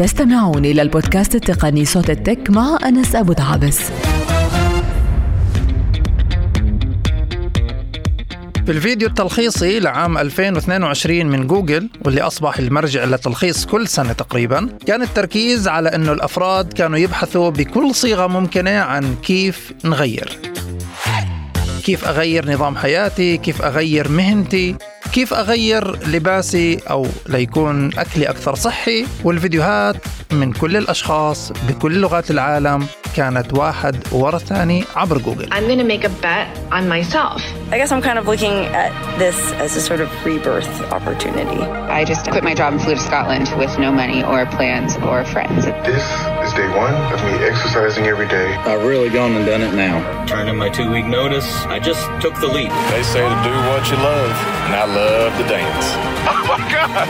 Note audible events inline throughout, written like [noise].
تستمعون إلى البودكاست التقني صوت التك مع أنس أبو دعابس في الفيديو التلخيصي لعام 2022 من جوجل واللي أصبح المرجع للتلخيص كل سنة تقريبا كان التركيز على أنه الأفراد كانوا يبحثوا بكل صيغة ممكنة عن كيف نغير. كيف أغير نظام حياتي؟ كيف أغير مهنتي؟ كيف أغير لباسي أو ليكون أكلي أكثر صحي والفيديوهات من كل الأشخاص بكل لغات العالم كانت واحد ورا الثاني عبر جوجل I'm going to make a bet on myself. I guess I'm kind of looking at this as a sort of rebirth opportunity. I just quit my job and flew to Scotland with no money or plans or friends. This is day one of me exercising every day. I've really gone and done it now. Turned in my two week notice. I just took the leap. They say to do what you love, and I love to dance. Oh my God!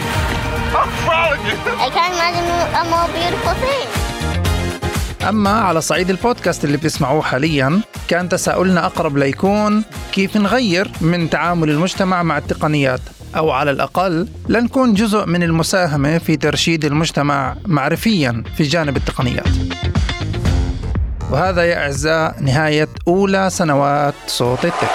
I'm proud of you. I can't imagine a more beautiful thing. أما على صعيد البودكاست اللي بتسمعوه حاليا كان تساؤلنا أقرب ليكون كيف نغير من تعامل المجتمع مع التقنيات أو على الأقل لنكون جزء من المساهمة في ترشيد المجتمع معرفيا في جانب التقنيات. وهذا يا أعزاء نهاية أولى سنوات صوت التك.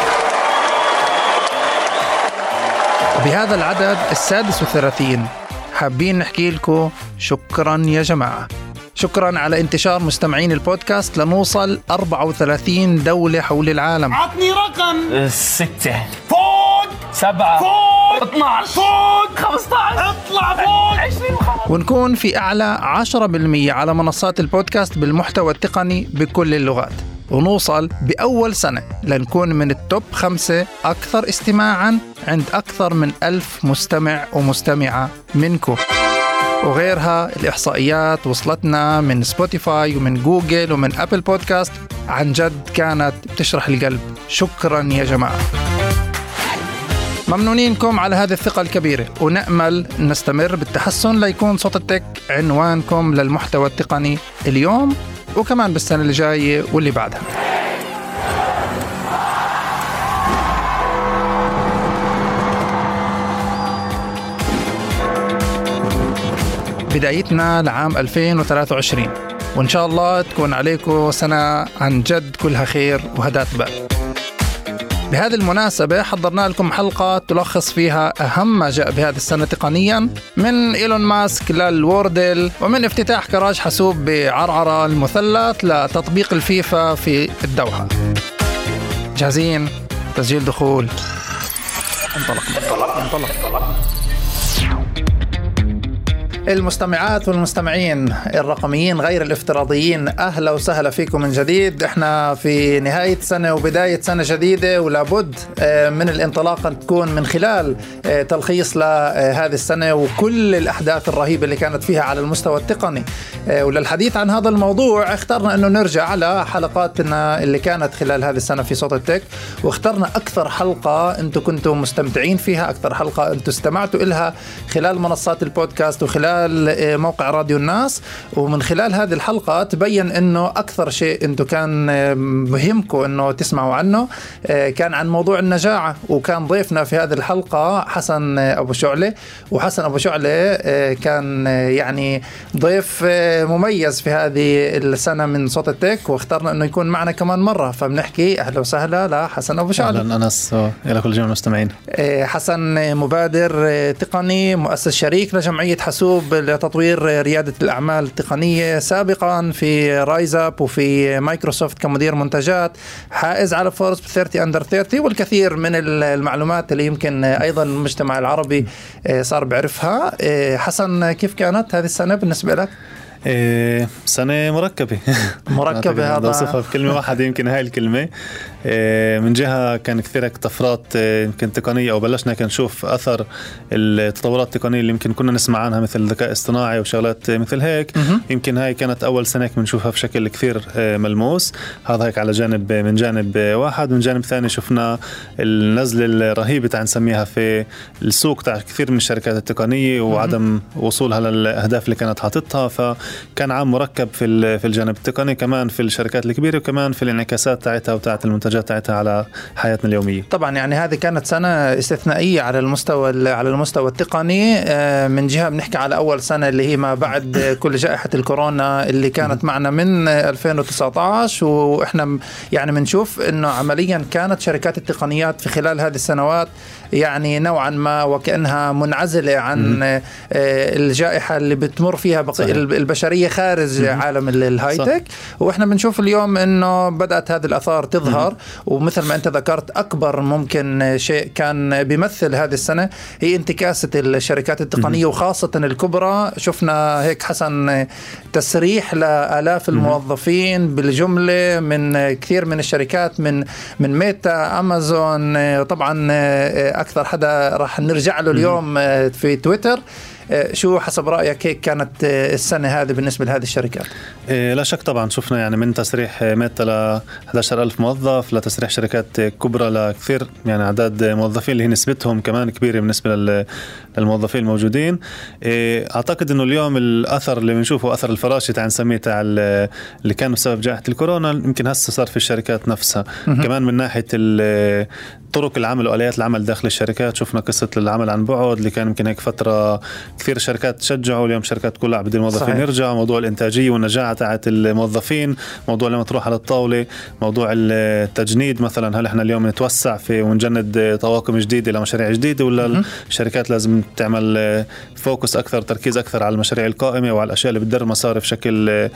بهذا العدد السادس والثلاثين حابين نحكي لكم شكرا يا جماعة. شكرا على انتشار مستمعين البودكاست لنوصل 34 دولة حول العالم. عطني رقم. ستة. فوق. سبعة. فوق. 12 فوق! 15 اطلع فوق! 20 ونكون في أعلى 10% على منصات البودكاست بالمحتوى التقني بكل اللغات. ونوصل بأول سنة لنكون من ال top خمسة أكثر استماعا عند أكثر من ألف مستمع ومستمعة منكم. وغيرها الإحصائيات وصلتنا من Spotify ومن جوجل ومن Apple Podcast عن جد كانت بتشرح القلب. شكرا يا جماعة. ممنونينكم على هذه الثقة الكبيرة. ونأمل نستمر بالتحسن ليكون صوت التك عنوانكم للمحتوى التقني اليوم وكمان بالسنة اللي جاية واللي بعدها. بدايتنا لعام 2023 وإن شاء الله تكون عليكم سنة عن جد كلها خير وهداة بال. بهذه المناسبة حضرنا لكم حلقة تلخص فيها أهم ما جاء بهذه السنة تقنيا من إيلون ماسك للوردل ومن افتتاح كراج حاسوب بعرعرة المثلث لتطبيق الفيفا في الدوحة. جاهزين؟ تسجيل دخول. انطلق انطلق. انطلق, انطلق. المستمعات والمستمعين الرقميين غير الافتراضيين أهلا وسهلا فيكم من جديد. إحنا في نهاية سنة وبداية سنة جديدة ولابد من الانطلاقه تكون من خلال تلخيص لهذه السنة وكل الأحداث الرهيبة اللي كانت فيها على المستوى التقني. وللحديث عن هذا الموضوع اخترنا أنه نرجع على حلقاتنا اللي كانت خلال هذه السنة في صوت التك واخترنا أكثر حلقة أنتم كنتم مستمتعين فيها أكثر حلقة أنتم استمعتوا لها خلال منصات البودكاست وخلال خلال موقع راديو الناس. ومن خلال هذه الحلقة تبين إنه أكثر شيء أنتم كان مهمكم إنه تسمعوا عنه كان عن موضوع النجاعة. وكان ضيفنا في هذه الحلقة حسن أبو شعلة. وحسن أبو شعلة كان يعني ضيف مميز في هذه السنة من صوت ال Tech واخترنا إنه يكون معنا كمان مرة. فبنحكي أهلا وسهلا لحسن أبو شعلة. أهلا أنس إلى كل جميع المستمعين. حسن مبادر تقني مؤسس شريك لجمعية حاسوب لتطوير ريادة الأعمال التقنية سابقا في RiseUp وفي مايكروسوفت كمدير منتجات حائز على فورس 30 أندر 30 والكثير من المعلومات اللي يمكن أيضا المجتمع العربي صار بعرفها حسن كيف كانت هذه السنة بالنسبة لك؟ إيه سنة مركبة. مركبة [laughs] هذا. أوصفها بكلمة واحدة يمكن هاي الكلمة. إيه من جهة كان كثير طفرات يمكن تقنية أو بلشنا كان نشوف أثر التطورات التقنية اللي يمكن كنا نسمع عنها مثل الذكاء الاصطناعي وشغلات مثل هيك. يمكن هاي كانت أول سنة هيك بنشوفها بشكل كثير ملموس. هذا هيك على جانب من جانب واحد. من جانب ثاني شفنا النزلة الرهيبة تعال نسميها في السوق تاع كثير من الشركات التقنية وعدم وصولها للأهداف اللي كانت حاططها. ف كان عام مركب في في الجانب التقني كمان في الشركات الكبيرة وكمان في الانعكاسات تاعتها وتاعت المنتجات تاعتها على حياتنا اليومية. طبعا يعني هذه كانت سنة استثنائية على المستوى على المستوى التقني. آه، من جهة بنحكي على أول سنة اللي هي ما بعد [laughs] كل جائحة الكورونا اللي كانت معنا من 2019 وإحنا يعني بنشوف إنه عمليا كانت شركات التقنيات في خلال هذه السنوات يعني نوعا ما وكأنها منعزلة عن آه، الجائحة اللي بتمر فيها بقي البشرية خارج عالم الهاي تك وإحنا بنشوف اليوم إنه بدأت هذه الآثار تظهر. ومثل ما أنت ذكرت أكبر ممكن شيء كان بيمثل هذه السنة هي انتكاسة الشركات التقنية وخاصة الكبرى. شفنا هيك حسن تسريح لآلاف الموظفين بالجملة من كثير من الشركات من من ميتا أمازون طبعا أكثر حدا راح نرجع له اليوم في تويتر. آه، شو حسب رأيك هيك كانت آه، السنة هذه بالنسبة لهذه الشركات؟ إيه، لا شك طبعا. شفنا يعني من تسريح ميتا ل 11000 موظف لتسريح شركات كبرى لكثير يعني أعداد موظفين اللي هي نسبتهم كمان كبيرة بالنسبة للموظفين الموجودين. إيه، أعتقد إنه اليوم الأثر اللي بنشوفه أثر الفراشه تاع نسميه تاع اللي كان بسبب جائحة الكورونا يمكن هسه صار في الشركات نفسها. كمان من ناحية طرق العمل وآليات العمل داخل الشركات شفنا قصة العمل عن بعد اللي كان يمكن هيك فترة كثير شركات تشجعوا اليوم شركات كلها بدهم الموظفين يرجعوا موضوع الإنتاجية والنجاعة تاعت الموظفين موضوع لما تروح على الطاولة موضوع التجنيد مثلا. هل إحنا اليوم نتوسع في ونجند طواقم جديدة لمشاريع جديدة ولا الشركات لازم تعمل فوكس أكثر تركيز أكثر على المشاريع القائمة وعلى الأشياء اللي بتدر مصاري بشكل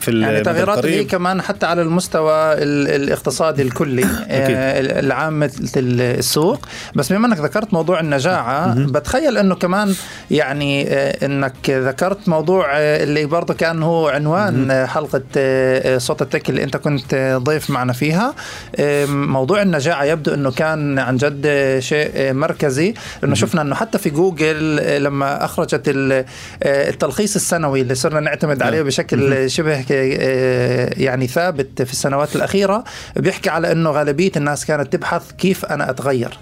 في يعني تغييرات هي كمان حتى على المستوى الاقتصادي الكلي. آه، العام السوق. بس بما إنك ذكرت موضوع النجاعة بتخيل إنه كمان يعني آه، إنك ذكرت موضوع آه، اللي برضه كان هو عنوان حلقة صوت التك اللي أنت كنت ضيف معنا فيها. موضوع النجاعه يبدو إنه كان عن جد شيء مركزي. لأنه شفنا إنه حتى في جوجل لما أخرجت التلخيص السنوي اللي صرنا نعتمد عليه بشكل شبه يعني ثابت في السنوات الأخيرة بيحكي على إنه غالبية الناس كانت تبحث كيف أنا أتغير.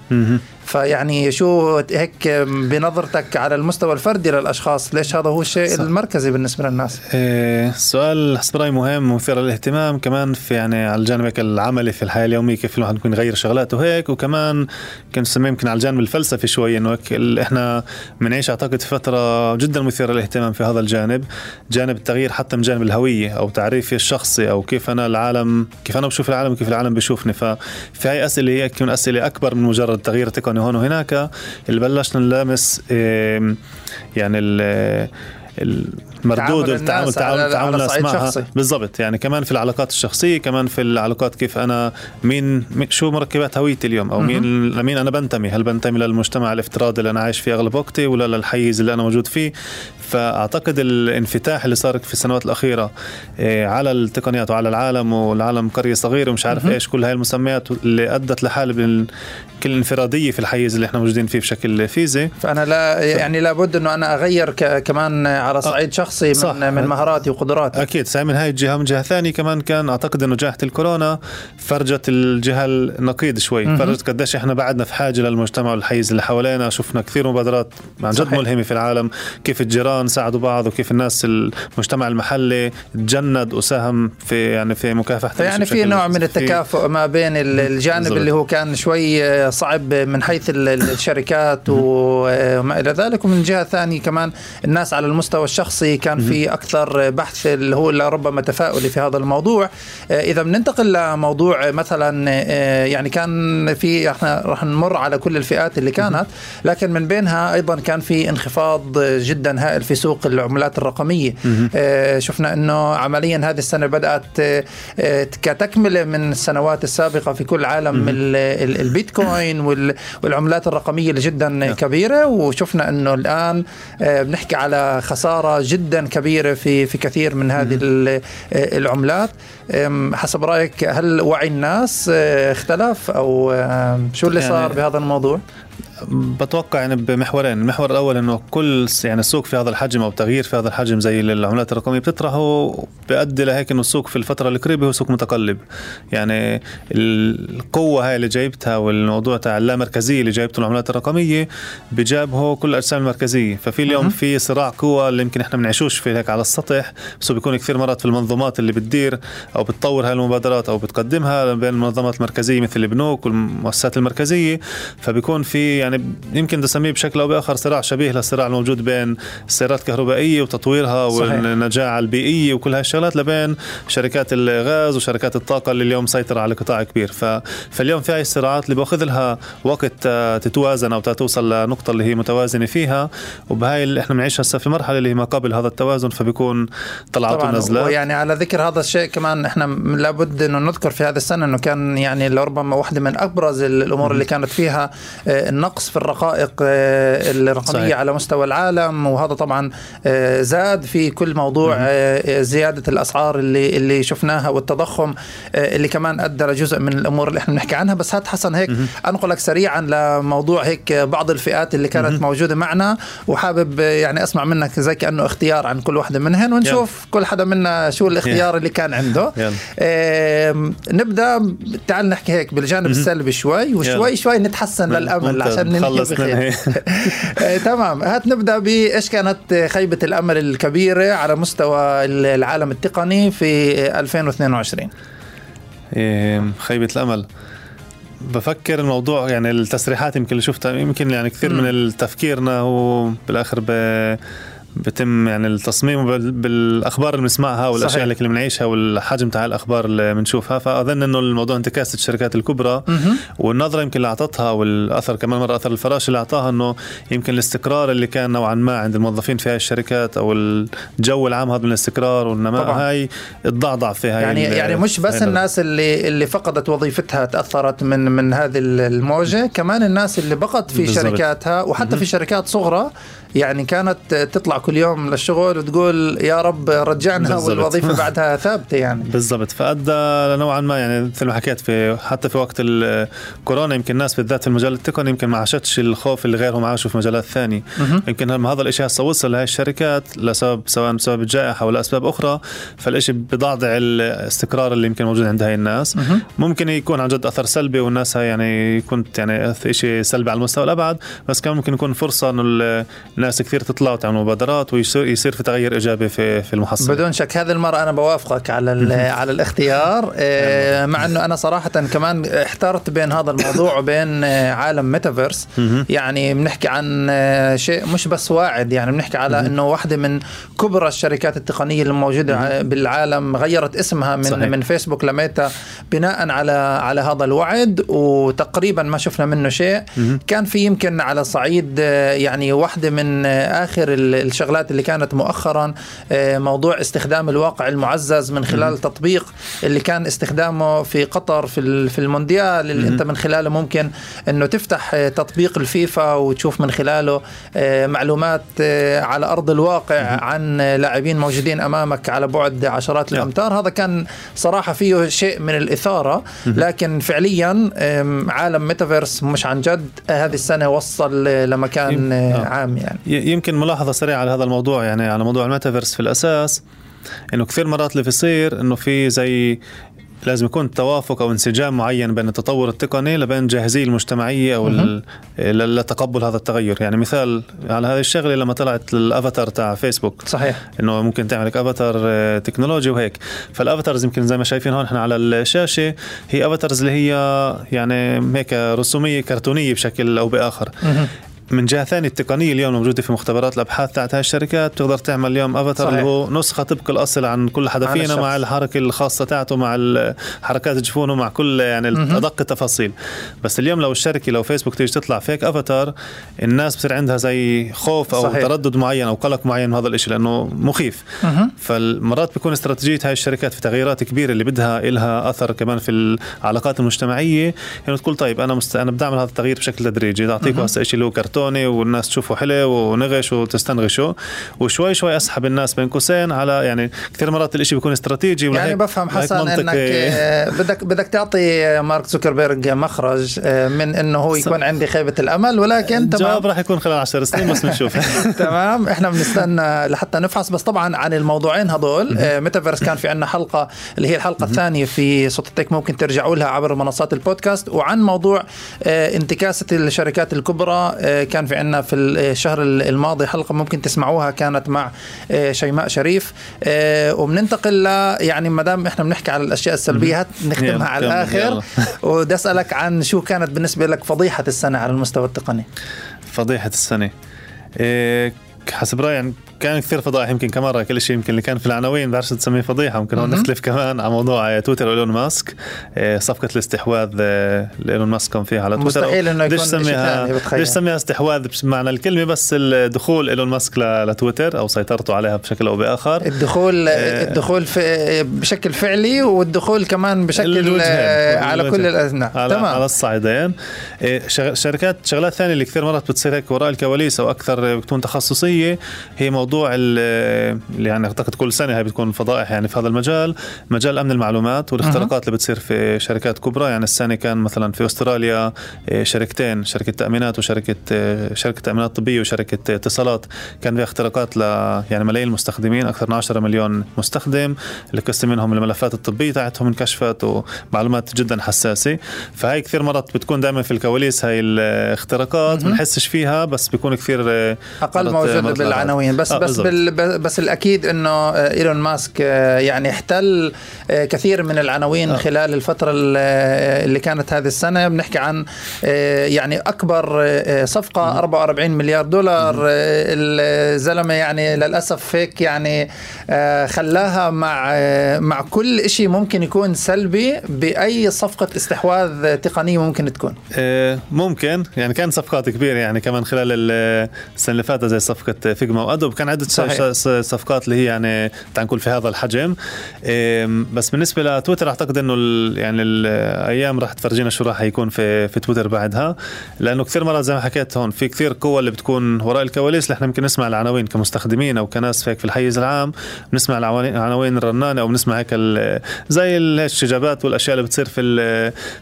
فيعني شو هيك بنظرتك على المستوى الفردي للاشخاص ليش هذا هو الشيء صح. المركزي بالنسبة للناس إيه سؤال حسب رايي مهم ومثير للاهتمام كمان في يعني على الجانب العملي في الحياة اليومية كيف الواحد ممكن يغير شغلاته هيك وكمان كان نسميه يمكن على الجانب الفلسفي شوي إنه إحنا بنعيش أعتقد فترة جدا مثيرة للاهتمام في هذا الجانب جانب التغيير حتى من جانب الهوية أو تعريفي الشخصي أو كيف أنا العالم كيف أنا بشوف العالم وكيف العالم بشوفني ففي هاي أسئلة هي أسئلة أكبر من مجرد تغيير تقني هون وهناك اللي بلشنا نلامس يعني المردود والتعامل التعامل التعامل الناس معها بالضبط يعني كمان في العلاقات الشخصية كمان في العلاقات كيف أنا مين شو مركبات هويتي اليوم؟ أو مين لمين أنا بنتمي؟ هل بنتمي للمجتمع الافتراضي اللي أنا عايش فيه أغلب وقتي ولا للحيز اللي أنا موجود فيه؟ فأعتقد الانفتاح اللي صار في السنوات الأخيرة إيه، على التقنيات وعلى العالم والعالم قرية صغيرة ومش عارف إيش كل هاي المسميات اللي أدت لحال كل انفرادية في الحيز اللي إحنا موجودين فيه بشكل فيزي. فأنا لا يعني لابد إنه أنا أغير كمان على صعيد شخصي. صح. من, من مهاراتي وقدراتي. أكيد. سامي من هاي الجهة من جهة ثانية كمان كان أعتقد إنه جائحه الكورونا فرجت الجهة النقيض شوي. م- فرجت قديش إحنا بعدنا في حاجة للمجتمع والحيز اللي حوالينا. شفنا كثير مبادرات عن جد ملهمة في العالم. كيف الجيران ساعدوا بعض وكيف الناس المجتمع المحلي تجند وساهم في يعني في مكافحة يعني في نوع من التكافؤ ما بين الجانب بالزبط. اللي هو كان شوي صعب من حيث الشركات وما إلى ذلك. ومن جهة ثانية كمان الناس على المستوى الشخصي كان في أكثر بحث اللي هو ربما تفاؤلي في هذا الموضوع. إذا بننتقل لموضوع مثلا يعني كان في إحنا راح نمر على كل الفئات اللي كانت لكن من بينها أيضا كان في انخفاض جدا هائل في سوق العملات الرقمية. شفنا إنه عمليا هذه السنة بدأت كتكملة من السنوات السابقة في كل عالم البيتكوين والعملات الرقمية اللي جدا نعم. كبيرة. وشفنا إنه الآن بنحكي على خسارة جدا كبيرة في في كثير من هذه العملات. حسب رأيك هل وعي الناس اختلف؟ أو شو اللي صار يعني بهذا الموضوع؟ بتوقع يعني بمحورين. المحور الأول إنه كل يعني السوق في هذا الحجم أو تغيير في هذا الحجم زي العملات الرقمية بتطرحه بيؤدي لهيك إنه السوق في الفترة القريبة هو سوق متقلب. يعني القوة هاي اللي جايبتها والموضوع تاع اللامركزية اللي جايبته العملات الرقمية بجابه كل الاجسام المركزية. ففي اليوم في صراع قوى اللي يمكن إحنا بنعيشوش في هيك على السطح بس بيكون كثير مرات في المنظومات اللي بتدير أو بتطور هاي المبادرات أو بتقدمها بين المنظمات المركزية مثل البنوك والمؤسسات المركزية. فبيكون في يعني يمكن نسميه بشكل أو بآخر صراع شبيه للصراع الموجود بين السيارات الكهربائية وتطويرها والنجاعه البيئية وكل هاي الشغلات لبين شركات الغاز وشركات الطاقة اللي اليوم مسيطره على قطاع كبير. ف... فاليوم في هاي الصراعات اللي بأخذ لها وقت تتوازن أو توصل لنقطة اللي هي متوازنة فيها. وبهاي اللي إحنا بنعيش هسه في مرحلة اللي هي ما قبل هذا التوازن فبيكون طلعات ونزلات. ويعني على ذكر هذا الشيء كمان إحنا لابد إنه نذكر في هذه السنة إنه كان يعني لربما واحدة من أبرز الأمور اللي كانت فيها آه، النقص في الرقائق آه، الرقمية صحيح. على مستوى العالم وهذا طبعا آه، زاد في كل موضوع زيادة الأسعار اللي اللي شفناها والتضخم اللي كمان أدى لجزء من الأمور اللي إحنا بنحكي عنها بس هات حسن هيك انقلك سريعا لموضوع هيك بعض الفئات اللي كانت موجودة معنا وحابب يعني أسمع منك زي كأنه اختيار عن كل واحدة منهن ونشوف يلا. كل حدا منا شو الاختيار اللي كان عنده. نبدأ تعال نحكي هيك بالجانب السلبي شوي وشوي يلا. شوي نتحسن للأمل عشان ننهي بخير. [laughs] تمام. هات نبدأ بايش كانت خيبة الأمل الكبيرة على مستوى العالم التقني في 2022 خيبة الأمل. بفكر الموضوع يعني التسريحات يمكن اللي شفتها يمكن يعني كثير من تفكيرنا هو بالاخر ب بتم يعني التصميم بالأخبار اللي بنسمعها والأشياء اللي بنعيشها والحجم تاع الأخبار اللي بنشوفها فأظن إنه الموضوع انتكاسه الشركات الكبرى والنظرة يمكن اللي أعطتها والأثر كمان مرة أثر الفراش اللي أعطاها إنه يمكن الاستقرار اللي كان نوعا ما عند الموظفين في هاي الشركات أو الجو العام هذا من الاستقرار والنماء طبعا. هاي تضعضع في هاي يعني يعني مش بس الناس اللي اللي فقدت وظيفتها تأثرت من من هذه الموجة كمان الناس اللي بقت في بالزبط. شركاتها وحتى في شركات صغرى يعني كانت تطلع كل يوم للشغل وتقول يا رب رجعنا بالزبط. والوظيفة بعدها [laughs] ثابتة يعني. بالضبط. فأدى نوعا ما يعني مثل ما حكيت في حتى في وقت الكورونا يمكن الناس بالذات في المجال التقني يمكن ما عاشتش الخوف اللي غيرهم عاشوا في مجالات ثانية يمكن هذا الشيء هسه وصل لهي الشركات لسبب سواء بسبب الجائحة ولا اسباب أخرى. فالشيء بضعضع الاستقرار اللي يمكن موجود عند هاي الناس. ممكن يكون عن جد أثر سلبي والناس هاي يعني كنت يعني شيء سلبي على المستوى الأبعد بس كان ممكن يكون فرصة إنه الناس كثير تطلع وتعمل مبادرات ويصير يصير في تغير إيجابي في في المحصله بدون شك هذه المرة أنا بوافقك على على الاختيار. [laughs] آه، مع إنه أنا صراحة كمان احترت بين هذا الموضوع وبين آه، عالم ميتافيرس. يعني بنحكي عن آه، شيء مش بس واعد يعني بنحكي على إنه واحدة من كبرى الشركات التقنية الموجودة بالعالم غيرت اسمها من صحيح. من فيسبوك لميتا بناء على على هذا الوعد. وتقريبا ما شفنا منه شيء. كان في يمكن على صعيد يعني واحدة من آخر الشغلات اللي كانت مؤخرا آه، موضوع استخدام الواقع المعزز من خلال تطبيق اللي كان استخدامه في قطر في في المونديال اللي أنت من خلاله ممكن إنه تفتح آه، تطبيق الفيفا وتشوف من خلاله آه، معلومات على أرض الواقع عن لاعبين موجودين أمامك على بعد عشرات نعم. الأمتار. هذا كان صراحة فيه شيء من الإثارة لكن فعليا عالم ميتافيرس مش عن جد هذه السنة وصل لمكان عام يعني. يمكن ملاحظة سريعة على هذا الموضوع يعني على موضوع الميتافيرس في الأساس إنه كثير مرات اللي بيصير إنه في زي لازم يكون توافق أو انسجام معين بين التطور التقني لبين الجاهزيه المجتمعية أو لتقبل هذا التغير. يعني مثال على هذه الشغلة لما طلعت الأفاتار تاع فيسبوك. صحيح. إنه ممكن تعمل لك أفاتار آه، تكنولوجي وهيك. فال avatars يمكن زي ما شايفين هون إحنا على الشاشة هي avatars اللي هي يعني هيك رسومية كرتونية بشكل أو بآخر. من جهة ثانية التقنية اليوم موجوده في مختبرات الأبحاث تاعت هاي الشركات بتقدر تعمل اليوم افاتار اللي هو نسخة طبق الاصل عن كل حدا فينا مع الحركة الخاصة تاعته مع حركات جفونه مع كل يعني أدق التفاصيل. بس اليوم لو الشركة لو فيسبوك تيجي تطلع فيك افاتار الناس بصير عندها زي خوف أو صحيح. تردد معين أو قلق معين من هذا الشيء لأنه مخيف. فالمرات بيكون استراتيجية هاي الشركات في تغييرات كبيرة اللي بدها لها أثر كمان في العلاقات المجتمعية. انه يعني تقول طيب أنا مست... أنا بدي أعمل هذا التغيير بشكل تدريجي. أعطيكم هسه شيء اللي هو كرتون كرتوني والناس تشوفه حلو ونغش وتستنغشه. وشوي شوي أسحب الناس بين قوسين على يعني كثير مرات الإشي بيكون استراتيجي يعني بفهم حسن إنك آه، بدك بدك تعطي مارك زوكربيرج مخرج آه، من إنه هو يكون عندي خيبة الأمل ولكن تمام. الجواب راح يكون خلال 10 سنين بس بنشوف. [laughs] تمام. إحنا بنستنى لحتى نفحص بس طبعا عن الموضوعين هذول ميتافيرس كان في عندنا حلقة اللي هي الحلقة الثانية في صوت التك ممكن ترجعوا لها عبر منصات البودكاست. وعن موضوع آه، انتكاسة الشركات الكبرى آه، كان في عندنا في الشهر الماضي حلقة ممكن تسمعوها كانت مع آه، شيماء شريف. وبننتقل ل يعني ما دام إحنا بنحكي على الأشياء السلبية نختمها على الآخر. [laughs] ودي أسألك عن شو كانت بالنسبة لك فضيحة السنة على المستوى التقني؟ فضيحة السنة. حسب رأيي يعني كان كثير فضائح يمكن كمره كل شيء يمكن اللي كان في العناوين بعرفش تسميه فضيحة. ممكن هون نختلف كمان على موضوع تويتر وايلون ماسك. آه، صفقة الاستحواذ اللي ايلون ماسك قام فيها على تويتر. مستحيل إنه يكون سميها ليش سميها استحواذ؟ بمعنى الكلمة بس الدخول إيلون ماسك لتويتر أو سيطرته عليها بشكل أو بآخر. الدخول آه الدخول في بشكل فعلي والدخول كمان بشكل آه على كل الأزنة على, تمام. على الصعيدين. آه شركات شغلات ثانية اللي كثير مرات بتصير هيك وراء الكواليس أو أكثر بتكون تخصصية هي موضوع اللي يعني أعتقد كل سنة هي بتكون فضائح يعني في هذا المجال مجال أمن المعلومات والاختراقات اللي بتصير في شركات كبرى. يعني السنة كان مثلا في أستراليا آه، شركتين شركة تأمينات وشركة آه، شركة تأمينات طبية وشركة اتصالات. كان فيها اختراقات ل يعني ملايين المستخدمين أكثر من 10 مليون مستخدم. اللي قسم منهم الملفات الطبية تاعتهم انكشفت ومعلومات جدا حساسة. فهي كثير مرات بتكون دائما في الكواليس هاي الاختراقات بنحسش فيها بس بيكون كثير آه، أقل موجود بالعناوين بس آه. بس بال بس الأكيد إنه آه، إيلون ماسك آه، يعني احتل آه، كثير من العناوين آه. خلال الفترة اللي كانت هذه السنة. بنحكي عن يعني أكبر صفقة 44 مليار دولار. الزلمة يعني للأسف هيك يعني خلاها مع مع كل شيء ممكن يكون سلبي بأي صفقة استحواذ تقنية ممكن تكون. ممكن. يعني كان صفقات كبيرة يعني كمان خلال السنة اللي فاتت زي صفقة فيجما وأدوب. كان عدة صحيح. صفقات اللي هي يعني تعال نقول في هذا الحجم. بس بالنسبة لتويتر أعتقد إنه يعني الأيام راح تفرجينا شو راح يكون في في تويتر بعدها. لأنه كثير مرات زي ما حكيت هون في كثير قوة اللي بتكون وراء الكواليس. اللي إحنا ممكن نسمع العناوين كمستخدمين أو كناس هيك في الحيز العام. بنسمع العناوين الرنانة أو بنسمع هيك زي الشجابات والأشياء اللي بتصير في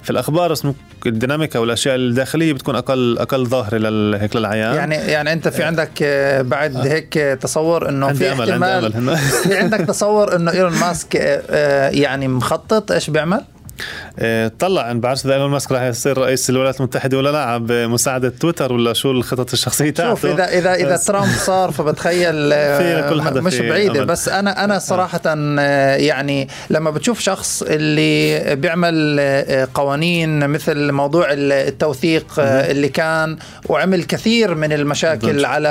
في الأخبار. بس الديناميكا والأشياء الداخلية بتكون أقل أقل ظاهرة هيك للعيان. يعني يعني أنت في عندك آه، بعد هيك تصور إنه في احتمال في عندك تصور إنه إيلون ماسك آه، آه، يعني مخطط إيش بيعمل؟ إيه، طلع ان بعرفش إذا إيلون ماسك راح يصير رئيس الولايات المتحدة ولا لا بمساعدة تويتر ولا شو الخطط الشخصية تاعته. شوف اذا إذا اذا ترامب صار فبتخيل [laughs] آه، كل حدا مش بعيدة بس أنا أنا صراحة آه، يعني لما بتشوف شخص اللي بيعمل آه، قوانين مثل موضوع التوثيق اللي كان وعمل كثير من المشاكل. على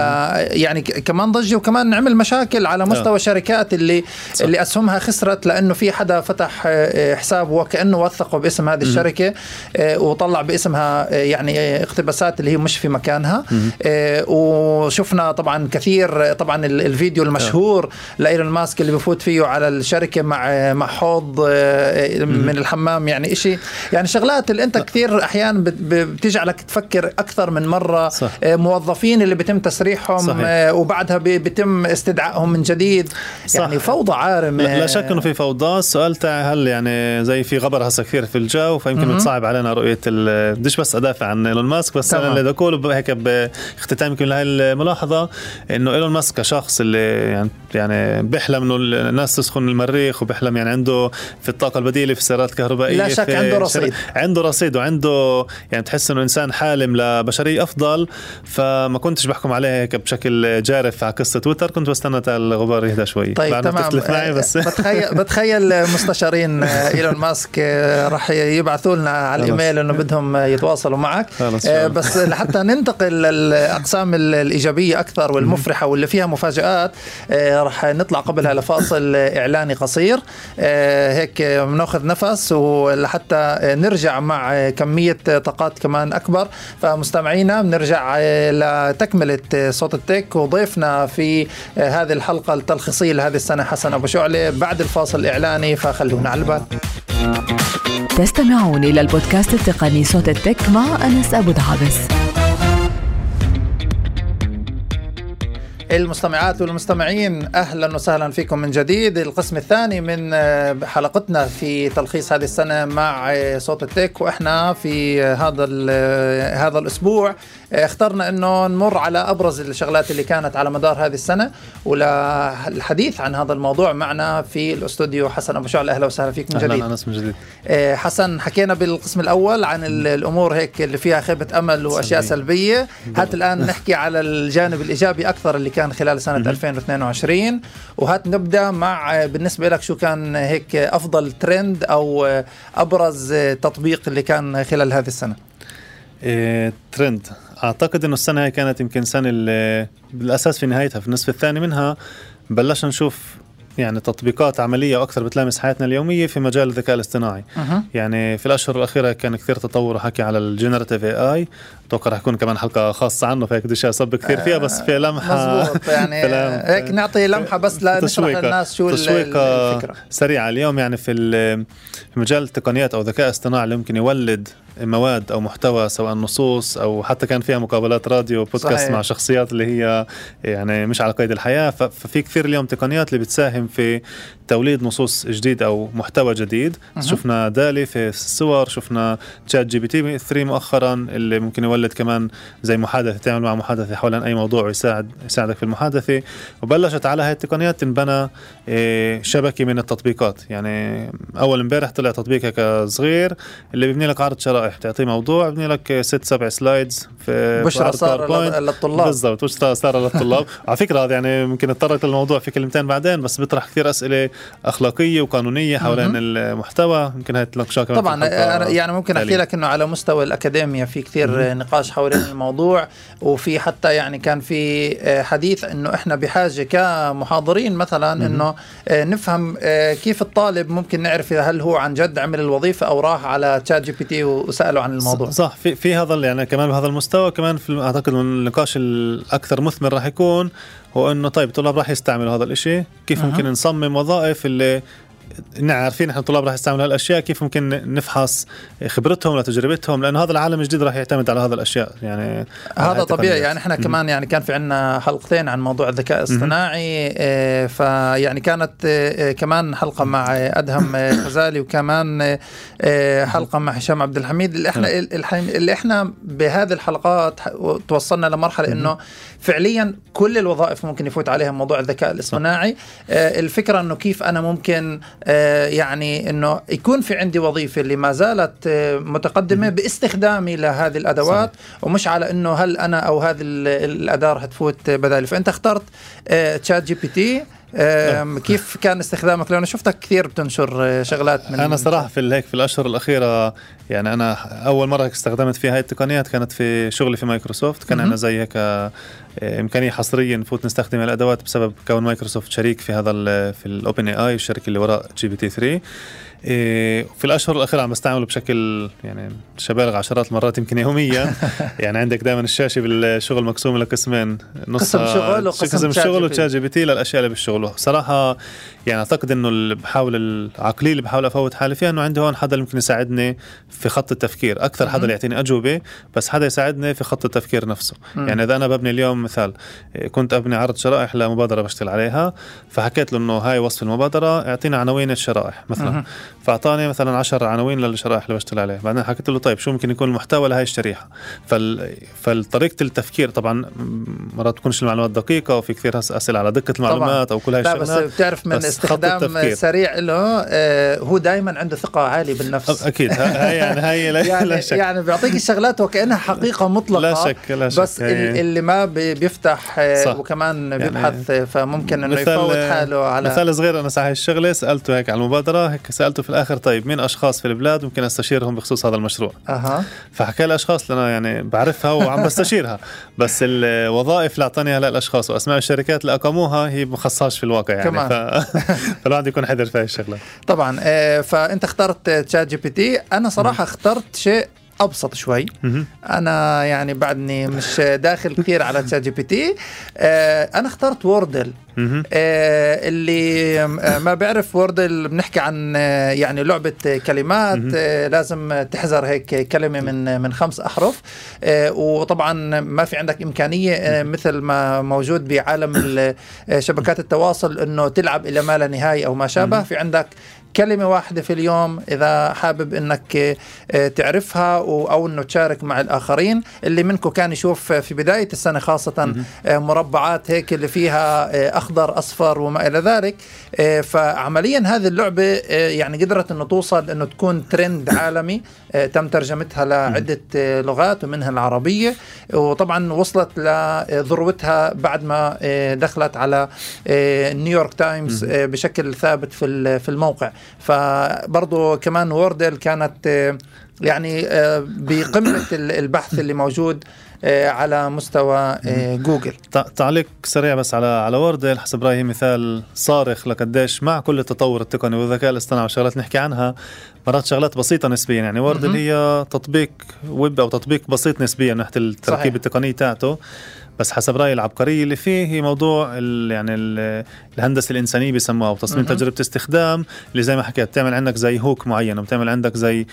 يعني كمان ضجة وكمان عمل مشاكل على مستوى الشركات اللي. اللي أسهمها خسرت لأنه في حدا فتح حساب وكأنه وثقوا باسم هذه الشركة آه، وطلع باسمها آه، يعني آه، اقتباسات اللي هي مش في مكانها. وشفنا طبعا كثير طبعا الفيديو المشهور لإيلون ماسك اللي بفوت فيه على الشركة مع مع حوض من الحمام يعني شيء يعني شغلات اللي أنت كثير أحيانا بتجعلك تفكر أكثر من مرة. صح. موظفين اللي بيتم تسريحهم صحيح. وبعدها بيتم استدعائهم من جديد. صح. يعني فوضى عارمه لا شك إنه في فوضى. السؤال تاعي هل يعني زي في غبر هسه كثير في الجو فيمكن بتصعب علينا رؤية بديش بس أدافع عن إيلون ماسك بس أنا اللي بقول هيك باختتام يمكن لهي الملاحظة إنه إيلون ماسك كشخص اللي يعني يعني بيحلم إنه الناس تسخن المريخ وبيحلم يعني عنده في الطاقة البديلة في السيارات الكهربائية لا شك عنده رصيد. عنده رصيد وعنده يعني تحس إنه إنسان حالم لبشرية أفضل فما كنتش بحكم عليه هيك بشكل جارف على قصة تويتر كنت بستنى الغبار يهدى شوي. طيب تمام. معي بس. [laughs] بتخيل بتخيل مستشارين إيلون ماسك راح يبعثوا لنا على الإيميل إنه بدهم يتواصلوا معك. آه، بس لحتى ننتقل للأقسام الإيجابية أكثر والمفرحة واللي فيها مفاجآت آه، راح نطلع قبلها لفاصل إعلاني قصير. آه، هيك بناخذ نفس ولحتى نرجع مع كمية طاقات كمان أكبر. فمستمعينا بنرجع لتكملة صوت التك وضيفنا في هذه الحلقة التلخيصية لهذه السنة حسن أبو شعلة. بعد الفاصل الاعلاني فخلونا على البال. تستمعون إلى البودكاست التقني صوت التك مع أنس أبو دعابس. المستمعات والمستمعين أهلا وسهلا فيكم من جديد. القسم الثاني من آه، حلقتنا في تلخيص هذه السنة مع آه، صوت التك. وإحنا في آه، هذا هذا الأسبوع اخترنا انه نمر على ابرز الشغلات اللي كانت على مدار هذه السنة وللحديث عن هذا الموضوع معنا في الاستوديو حسن أبو شعل. أهلا وسهلا فيك من جديد. أهلا من جديد. حسن حكينا بالقسم الأول عن الأمور هيك اللي فيها خيبة أمل وأشياء سلبية. هات الآن نحكي على الجانب الإيجابي أكثر اللي كان خلال سنة 2022 وهات نبدأ مع بالنسبة لك شو كان هيك أفضل ترند أو أبرز تطبيق اللي كان خلال هذه السنة؟ ترند أعتقد إنه السنة هاي كانت يمكن سنة بالأساس في نهايتها. في النصف الثاني منها بلشنا نشوف يعني تطبيقات عملية وأكثر بتلامس حياتنا اليومية في مجال الذكاء الاصطناعي. أه. يعني في الأشهر الأخيرة كان كثير تطور وحكي على ال generative AI أتوقع رح يكون كمان حلقة خاصة عنه فهيك بديش اصب كثير فيها بس في لمحة مزبوط يعني [laughs] هيك نعطي لمحة بس لنشرح للناس شو الفكرة. سريعة. اليوم يعني في في مجال التقنيات أو الذكاء الاصطناعي اللي ممكن يولد مواد أو محتوى سواء نصوص أو حتى كان فيها مقابلات راديو بودكاست صحيح. مع شخصيات اللي هي يعني مش على قيد الحياة. ففي كثير اليوم تقنيات اللي بتساهم في توليد نصوص جديد أو محتوى جديد. أه. شفنا DALL-E في الصور شفنا ChatGPT 3 مؤخرا اللي ممكن يولد كمان زي محادثة تعمل مع محادثة حول أي موضوع ويساعد يساعدك في المحادثة. وبلشت على هاي التقنيات تنبنى إيه، شبكة من التطبيقات. يعني أول امبارح طلع تطبيق هيك صغير اللي بيبني لك عرض شرائح. بتعطيه موضوع بيبني لك ست سبع slides في بشرى صار للطلاب. بالضبط بشرى صار للطلاب. على فكرة هذا يعني ممكن نتطرق للموضوع في كلمتين بعدين بس بيطرح كثير أسئلة أخلاقية وقانونية حوالين المحتوى. ممكن هاي تناقشها كمان طبعا يعني ممكن أحكي لك إنه على مستوى الاكاديميا في كثير نقاش حول الموضوع وفي حتى يعني كان في حديث إنه إحنا بحاجة كمحاضرين مثلا إنه نفهم كيف الطالب ممكن نعرف هل هو عن جد عمل الوظيفة أو راح على ChatGPT وساله عن الموضوع. صح في في هذا يعني كمان بهذا المستوى كمان في أعتقد النقاش الأكثر مثمر راح يكون هو إنه طيب الطلاب راح يستعملوا هذا الشيء كيف ممكن نصمم وظائف اللي نعم عارفين إحنا الطلاب راح يستعملوا هالأشياء كيف ممكن نفحص خبرتهم لتجربتهم؟ لأنه هذا العالم الجديد راح يعتمد على هذا الأشياء يعني هذا طبيعي يعني إحنا كمان يعني كان في عندنا حلقتين عن موضوع الذكاء الاصطناعي آه فيعني كانت آه كمان حلقة مع أدهم غزالي وكمان حلقة مع هشام عبد الحميد. اللي إحنا اللي إحنا بهذه الحلقات توصلنا لمرحلة إنه فعليا كل الوظائف ممكن يفوت عليها موضوع الذكاء الاصطناعي. الفكرة إنه كيف أنا ممكن آه، يعني إنه يكون في عندي وظيفة اللي ما زالت آه، متقدمة باستخدامي لهذه الأدوات صحيح. ومش على إنه هل أنا أو هذه الأداة رح تفوت بدالي فأنت اخترت ChatGPT كيف كان استخدامك؟ لأنه شفتك كثير بتنشر آه، شغلات من أنا صراحة في هيك في الأشهر الأخيرة يعني أنا أول مرة استخدمت فيها هاي التقنيات كانت في شغلي في مايكروسوفت. كان عندنا زي هيك إمكانية حصريا نفوت نستخدم الأدوات بسبب كون مايكروسوفت شريك في هذا في ال OpenAI الشركة اللي وراء GPT 3 إيه في الأشهر الأخيرة عم بستعمله بشكل يعني شبالغ عشرات المرات يمكن يوميا. [laughs] يعني عندك دائما الشاشة بالشغل مقسومة لقسمين. نص قسم شغل وقسم شغل و ChatGPT للأشياء اللي بالشغل. صراحة يعني أعتقد إنه اللي بحاول العقليه اللي بحاول أفوت حالي فيها إنه عندي هون حدا ممكن يساعدني في خط التفكير. أكثر حدا اللي يعطيني أجوبة بس حدا يساعدني في خط التفكير نفسه. يعني إذا أنا ببني اليوم مثال إيه، كنت أبني عرض شرائح لمبادرة بشتغل عليها فحكيت له إنه هاي وصف المبادرة اعطينا عناوين الشرائح. مثلا فأعطاني مثلا 10 عناوين للشرائح اللي بشتغل عليها. بعدين حكيت له طيب شو ممكن يكون المحتوى لهي الشريحه فال... فالطريقة التفكير طبعا مرات تكونش المعلومات دقيقة وفي كثير أسئلة على دقة المعلومات طبعا. أو كل هاي الشغلات بس بتعرف من بس استخدام سريع له آه هو دائما عنده ثقة عالية بالنفس. أكيد. هاي يعني هاي لا, يعني لا شك. يعني بيعطيك الشغلات وكأنها حقيقة مطلقة. لا شك لا شك. بس هي. اللي ما بيفتح آه صح. وكمان يعني بيبحث يعني فممكن إنه يفوت حاله على مثال صغير أنا صحيح الشغلة سألته هيك على المبادرة هيك سألته في الآخر طيب مين أشخاص في البلاد ممكن أستشيرهم بخصوص هذا المشروع؟ أها. فحكى لي أشخاص اللي أنا يعني بعرفها وعم بستشيرها. [laughs] بس الوظائف اللي اعطاني هلا الأشخاص وأسماء الشركات اللي أقاموها هي ما خصهاش في الواقع يعني كمان. ف... [laughs] فالواحد يكون حذر في هاي الشغلة. طبعا آه، فأنت اخترت ChatGPT. أنا صراحة اخترت شيء أبسط شوي. أنا يعني بعدني مش داخل كثير على ChatGPT أنا اخترت Wordle. آه، اللي آه، ما بيعرف Wordle بنحكي عن آه، يعني لعبة كلمات. لازم تحذر هيك كلمة من من خمس أحرف. آه، وطبعا ما في عندك إمكانية آه، مثل ما موجود بعالم ال- شبكات التواصل إنه تلعب إلى ما لا نهاية أو ما شابه. في عندك كلمة واحدة في اليوم إذا حابب إنك آه، تعرفها أو إنه تشارك مع الآخرين. اللي منكم كان يشوف في بداية السنة خاصة آه، مربعات هيك اللي فيها آه، أخضر أصفر وما إلى ذلك. فعمليا هذه اللعبة يعني قدرت إنه توصل إنه تكون ترند عالمي. تم ترجمتها لعدة آه، لغات ومنها العربية. وطبعا وصلت لذروتها بعد ما آه، دخلت على آه، نيويورك تايمز آه، بشكل ثابت في ال- في الموقع. فبرضه كمان Wordle كانت آه، يعني آه، بقمة ال- البحث اللي موجود آه، على مستوى آه، جوجل. تع- تعليق سريع بس على على Wordle حسب رايي مثال صارخ لقديش مع كل التطور التقني والذكاء الاصطناعي والشغلات نحكي عنها مرات شغلات بسيطة نسبيا. يعني Wordle هي تطبيق ويب أو تطبيق بسيط نسبيا ناحيه التركيب. التقنيه تاعته. بس حسب رايي العبقريه اللي فيه هي موضوع ال يعني ال الهندسة الإنسانية بيسموها وتصميم. تجربة استخدام اللي زي ما حكيت بتعمل عندك زي hook معين وبتعمل عندك زي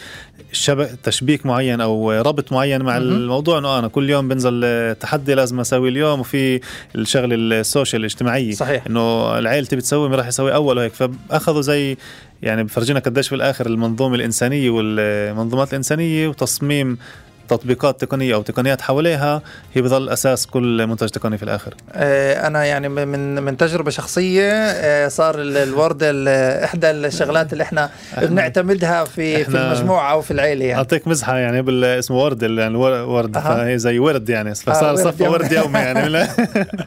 شبك تشبيك معين أو ربط معين مع. الموضوع إنه أنا كل يوم بنزل تحدي لازم أسوي اليوم وفي الشغله السوشيال الاجتماعية صحيح. إنه العيل تبي تسوي راح يسوي أول وهيك فاخذوا زي يعني بفرجينا قديش في الآخر المنظومة الإنسانية والمنظومات الإنسانية وتصميم تطبيقات تقنية أو تقنيات حواليها هي بظل أساس كل منتج تقني في الآخر. آه، أنا يعني من من تجربة شخصية آه، صار ال- الورد ال- إحدى الشغلات اللي إحنا بنعتمدها في في إحنا- المجموعة أو في العيلة يعني. أعطيك مزحة يعني اسمه ورد يعني ورد. فهي زي ورد يعني فصار ورد صفى. ورد يومي. يعني. [laughs]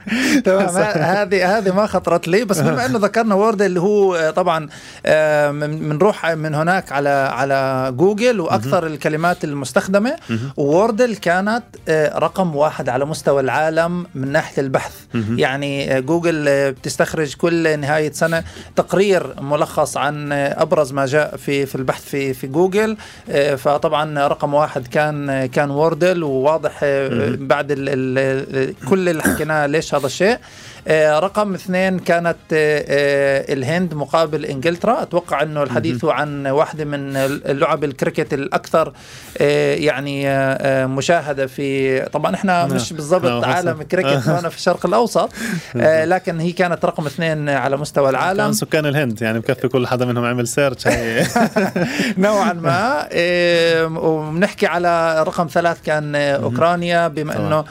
[laughs] تمام. هذه هذه ما خطرت لي بس بما إنه ذكرنا Wordle اللي هو آه، طبعا آه، من- بنروح من هناك على على جوجل وأكثر الكلمات المستخدمة. Wordle كانت آه، رقم واحد على مستوى العالم من ناحية البحث. يعني آه، جوجل آه، بتستخرج كل نهاية سنة تقرير ملخص عن أبرز ما جاء في في البحث في في جوجل. فطبعا رقم واحد كان كان Wordle وواضح بعد ال ال كل اللي حكيناه ليش هذا الشيء. رقم اثنين كانت آه، آه، الهند مقابل إنجلترا. أتوقع إنه الحديث عن واحدة من اللعب الكريكت الأكثر آه، يعني آه، آه، مشاهدة في طبعا إحنا نعم. مش بالضبط نعم، عالم. كريكت هنا [laughs] في الشرق الأوسط آه، لكن هي كانت رقم اثنين على مستوى العالم. كان سكان الهند يعني بكفي كل حدا منهم عمل search. [laughs] نوعا ما وبنحكي على رقم ثلاث كان آه، أوكرانيا بما. إنه آه،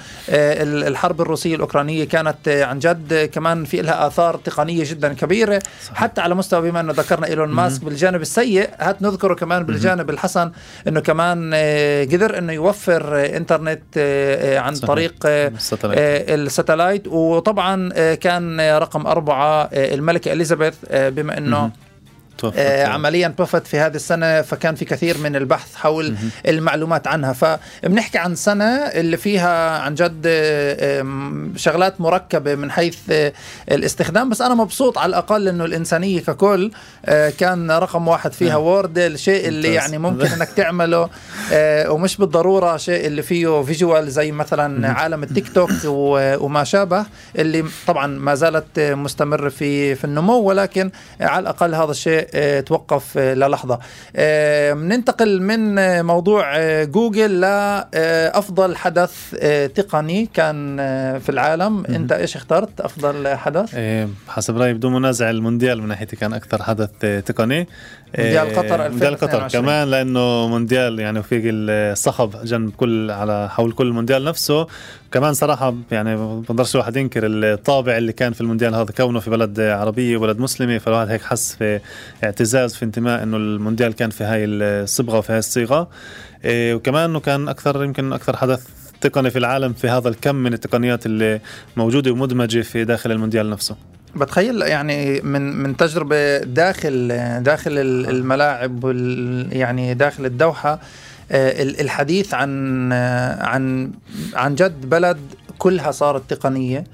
ال- الحرب الروسية الأوكرانية كانت آه، عن جد آه، كمان في لها آثار تقنية جدا كبيرة. حتى على مستوى بما إنه ذكرنا إيلون ماسك بالجانب السيء هات نذكره كمان بالجانب الحسن إنه كمان آه، قدر إنه يوفر آه، إنترنت آه، عن صحيح. طريق الساتلايت. وطبعا كان رقم أربعة الملكة إليزابيث آه، بما توفت. آه، عمليا توفت في هذه السنة فكان في كثير من البحث حول المعلومات عنها. فبنحكي عن سنة اللي فيها عن جد آه، شغلات مركبة من حيث آه، الاستخدام. بس أنا مبسوط على الأقل أنه الإنسانية ككل آه، كان رقم واحد فيها. وورد الشيء اللي. يعني ممكن أنك تعمله. ومش بالضرورة شيء اللي فيه فيجوال زي مثلا عالم التيك توك وما شابه اللي طبعا ما زالت مستمرة في في النمو. ولكن على الأقل هذا الشيء توقف آه، للحظة آه، ننتقل من آه، موضوع آه، جوجل لأفضل حدث آه، تقني كان آه، في العالم. أنت إيش اخترت؟ أفضل حدث؟ إيه، حسب رأيي بدون منازع المونديال من ناحيتي كان أكثر حدث آه، تقني. مونديال إيه، قطر مونديال قطر 2022. كمان لأنه مونديال يعني في الصخب جنب كل على حول كل المونديال نفسه. كمان صراحة يعني ما بقدرش الواحد ينكر الطابع اللي كان في المونديال هذا كونه في بلد عربية وبلد مسلمة. فالواحد هيك حس في اعتزاز في انتماء إنه المونديال كان في هاي الصبغة وفي هاي الصيغة. إيه، وكمان إنه كان أكثر يمكن أكثر حدث تقني في العالم في هذا الكم من التقنيات اللي موجودة ومدمجة في داخل المونديال نفسه. بتخيل يعني من من تجربة داخل داخل ال- الملاعب وال يعني داخل الدوحة آه، ال- الحديث عن آه، عن عن جد بلد كلها صارت تقنية.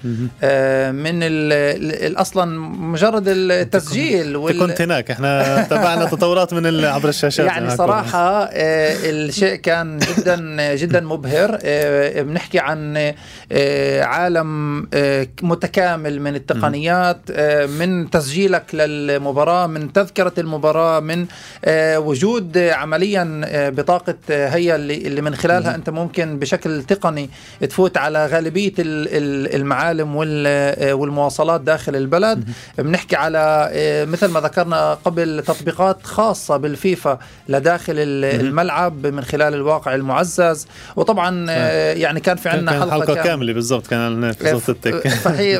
آه، من ال أصلا مجرد التسجيل وال... كنت هناك. إحنا تابعنا تطورات من عبر الشاشات. يعني صراحة الشيء كان جدا جدا مبهر. بنحكي عن عالم متكامل من التقنيات. من تسجيلك للمباراة من تذكرة المباراة من وجود عمليا بطاقة هي اللي اللي من خلالها أنت ممكن بشكل تقني تفوت على غالبية المعالم والمواصلات داخل البلد. بنحكي على مثل ما ذكرنا قبل تطبيقات خاصة بالفيفا لداخل الملعب من خلال الواقع المعزز. وطبعا يعني كان في عندنا حلقة, حلقة كاملة. بالضبط كان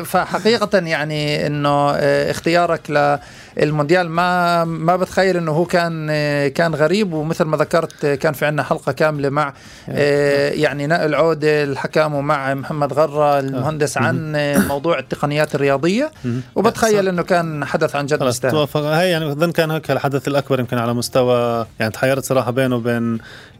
فحقيقة يعني إنه اختيارك ل المونديال ما ما بتخيل إنه هو كان كان غريب ومثل ما ذكرت كان في عندنا حلقة كاملة مع آه، يعني نائل عوده الحكام ومع محمد غرة المهندس عن موضوع التقنيات الرياضية. وبتخيل إنه كان حدث عن جد مستاهل هي يعني اظن كان هيك الحدث الأكبر يمكن على مستوى يعني تحيرت صراحة بينه وبين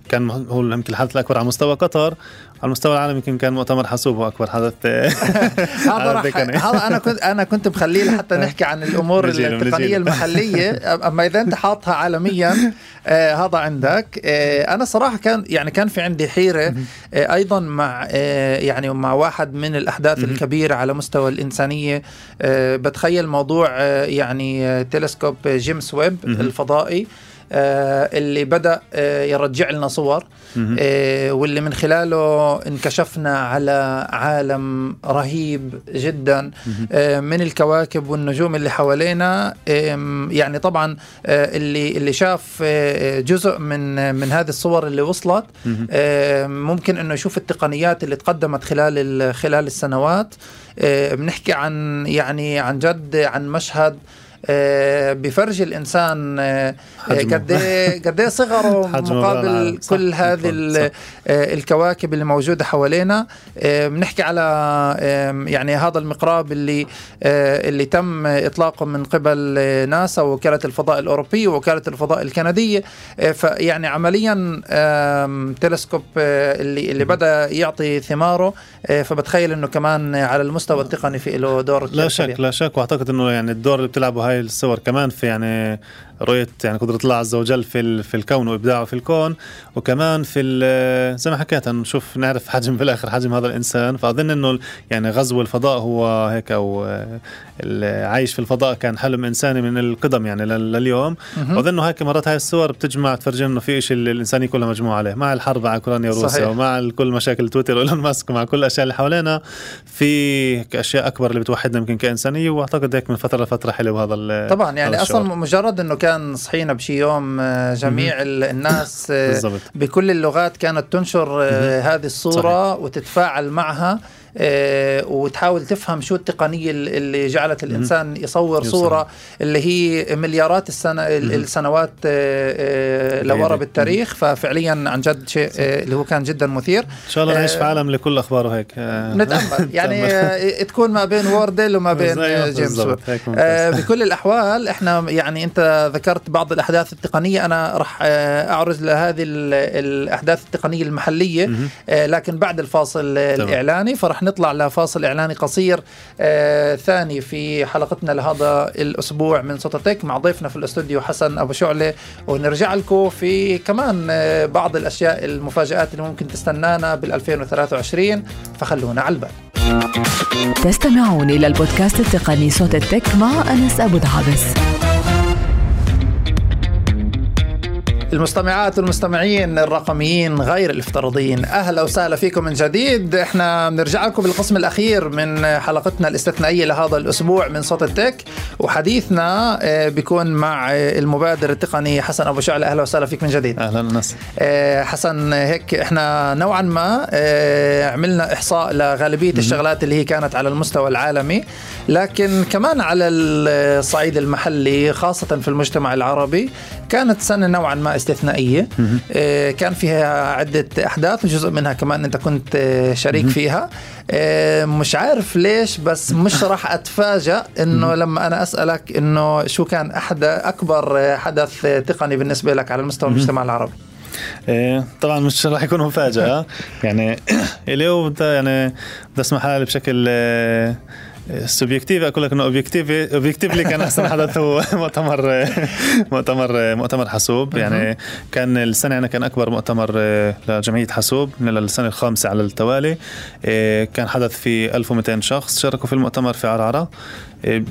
كان هو يمكن الحدث الأكبر على مستوى قطر. على المستوى العالمي يمكن كان مؤتمر حاسوب هو أكبر حدث. [laughs] هذا هذا أنا كنت أنا كنت مخليه لحتى نحكي عن الأمور التقنية [laughs] المحلية. أما إذا أنت حاطها عالميا آه هذا عندك. آه أنا صراحة كان يعني كان في عندي حيرة آه أيضا مع آه يعني مع واحد من الأحداث الكبيرة على مستوى الإنسانية. آه بتخيل موضوع آه يعني آه تلسكوب جيمس ويب الفضائي. اللي بدأ آه، يرجع لنا صور. آه، واللي من خلاله انكشفنا على عالم رهيب جدا. من الكواكب والنجوم اللي حوالينا. يعني طبعا اللي اللي شاف جزء من من هذه الصور اللي وصلت. ممكن إنه يشوف التقنيات اللي تقدمت خلال خلال السنوات. بنحكي عن يعني عن جد عن مشهد آه، بفرج الإنسان آه، قد إيه قد إيه صغره [laughs] مقابل كل هذه آه، الكواكب اللي موجودة حوالينا. بنحكي على يعني هذا المقراب اللي اللي تم إطلاقه من قبل ناسا ووكالة الفضاء الأوروبية ووكالة الفضاء الكندية. فيعني عمليا تلسكوب اللي اللي بدأ يعطي ثماره. فبتخيل إنه كمان على المستوى التقني في له دور لا شك لا شك وأعتقد إنه يعني الدور اللي بتلعبه هاي هاي الصور كمان في يعني رؤية يعني قدرة الله عز وجل في في الكون وإبداعه في الكون. وكمان في زي ما حكيت نشوف نعرف حجم [laughs] في الآخر حجم هذا الإنسان. فأظن إنه يعني غزو الفضاء هو هيك أو العيش في الفضاء كان حلم إنساني من القدم يعني لليوم. وأظن هيك مرات هاي الصور بتجمع تفرجي إنه في شيء الانسانيه كلها مجموعة عليه. مع الحرب على أوكرانيا وروسيا ومع كل مشاكل تويتر وإيلون ماسك ومع كل الأشياء اللي حوالينا. في أشياء أكبر اللي بتوحدنا يمكن كإنسانية وأعتقد هيك من فترة لفترة حلو هذا طبعا يعني أصلا مجرد إنه كان صحينا بشي يوم آه، جميع الناس آه، بكل اللغات كانت تنشر آه، هذه الصورة صحيح. وتتفاعل معها. وتحاول تفهم شو التقنية اللي جعلت الإنسان يصور صورة اللي هي مليارات السنة السنوات آه، آه، لورا بالتاريخ. ففعليا عن جد شيء اللي هو كان جدا مثير. إن شاء الله نعيش في عالم لكل أخباره هيك. [laughs] نتأمل. [laughs] يعني تكون ما بين ووردل وما بين جيمس بكل الأحوال إحنا يعني أنت ذكرت بعض الأحداث التقنية. أنا راح اعرض لهذه الأحداث التقنية المحلية لكن بعد الفاصل الإعلاني فرح نطلع لفاصل إعلاني قصير آه ثاني في حلقتنا لهذا الأسبوع من صوتتك مع ضيفنا في الاستوديو حسن أبو شعلة. ونرجع لكم في كمان آه بعض الأشياء المفاجآت اللي ممكن تستنانا بال 2023 فخلونا على البال. تستمعون إلى البودكاست التقني صوت مع أنس أبو دعابس المستمعات والمستمعين الرقميين غير الافتراضيين أهلا وسهلا فيكم من جديد. إحنا بنرجع لكم بالقسم الأخير من حلقتنا الاستثنائية لهذا الأسبوع من صوت التك وحديثنا آه، بيكون مع المبادر التقني حسن أبو شعلة. أهلا وسهلا فيك من جديد. أهلا ناس آه، حسن هيك إحنا نوعا ما آه، عملنا إحصاء لغالبية الشغلات اللي هي كانت على المستوى العالمي لكن كمان على الصعيد المحلي خاصة في المجتمع العربي كانت سنة نوعا ما استثنائية. آه، كان فيها عدة أحداث وجزء منها كمان إنت كنت آه، شريك فيها. آه، مش عارف ليش بس مش راح أتفاجأ إنه لما أنا أسألك إنه شو كان احد أكبر حدث تقني بالنسبة لك على مستوى المجتمع العربي؟ طبعا مش راح يكون مفاجأة. [laughs] يعني [clears throat] اليوم يعني بدي اسمح حالي بشكل subjective أقول لك إنه objective objectively كان أحسن حدث هو [laughs] مؤتمر مؤتمر مؤتمر حاسوب. يعني كان السنة يعني كان أكبر مؤتمر آه، لجمعية حاسوب من السنة الخامسة على التوالي. آه، كان حدث في 1200 شخص شاركوا في المؤتمر في عرعرة.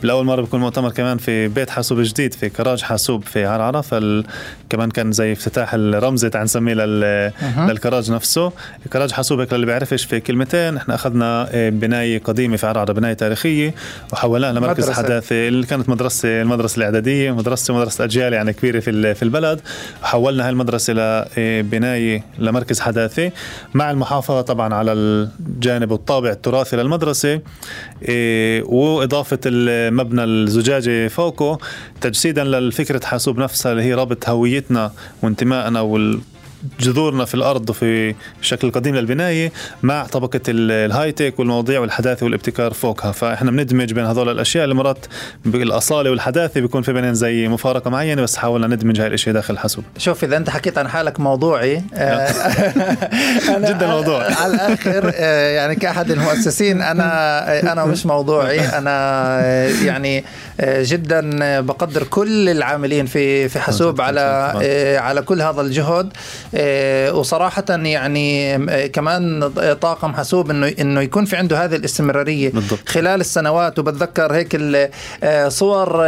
لأول مرة بيكون مؤتمر كمان في بيت حاسوب جديد في كراج حاسوب في عرعره فكمان كان زي افتتاح الرمزي تعال نسميه لل... للكراج نفسه. كراج حاسوب هيك اللي بيعرفش في كلمتين إحنا أخذنا آه، بناية قديمة في عرعره بناية تاريخية وحولناها لمركز حداثة اللي كانت مدرسة المدرسة الإعدادية مدرسة مدرسه أجيال يعني كبيرة في في البلد. وحولنا هاي المدرسة لبنايه آه، لمركز حداثة. مع المحافظة طبعا على الجانب والطابع التراثي للمدرسة آه، وإضافة المبنى الزجاجي فوقه. تجسيدا للفكرة حاسوب نفسها اللي هي رابط هويتنا وانتمائنا جذورنا في الأرض وفي الشكل القديم للبناية مع طبقة الهاي تك والمواضيع والحداثة والابتكار فوقها. فإحنا بندمج بين هذول الأشياء. اللي مرات بالأصالة والحداثة بيكون في بينهم زي مفارقة معينة بس حاولنا ندمج هاي الأشياء داخل الحاسوب. شوف إذا أنت حكيت عن حالك موضوعي [laughs] آه، جدا موضوع [laughs] على الآخر آه، يعني كأحد المؤسسين أنا آه، أنا مش موضوعي. أنا يعني جدا بقدر كل العاملين في في حاسوب على على كل هذا الجهد. وصراحة يعني آه، كمان طاقم حاسوب إنه إنه يكون في عنده هذه الاستمرارية بالضبط. خلال السنوات. وبتذكر هيك آه، صور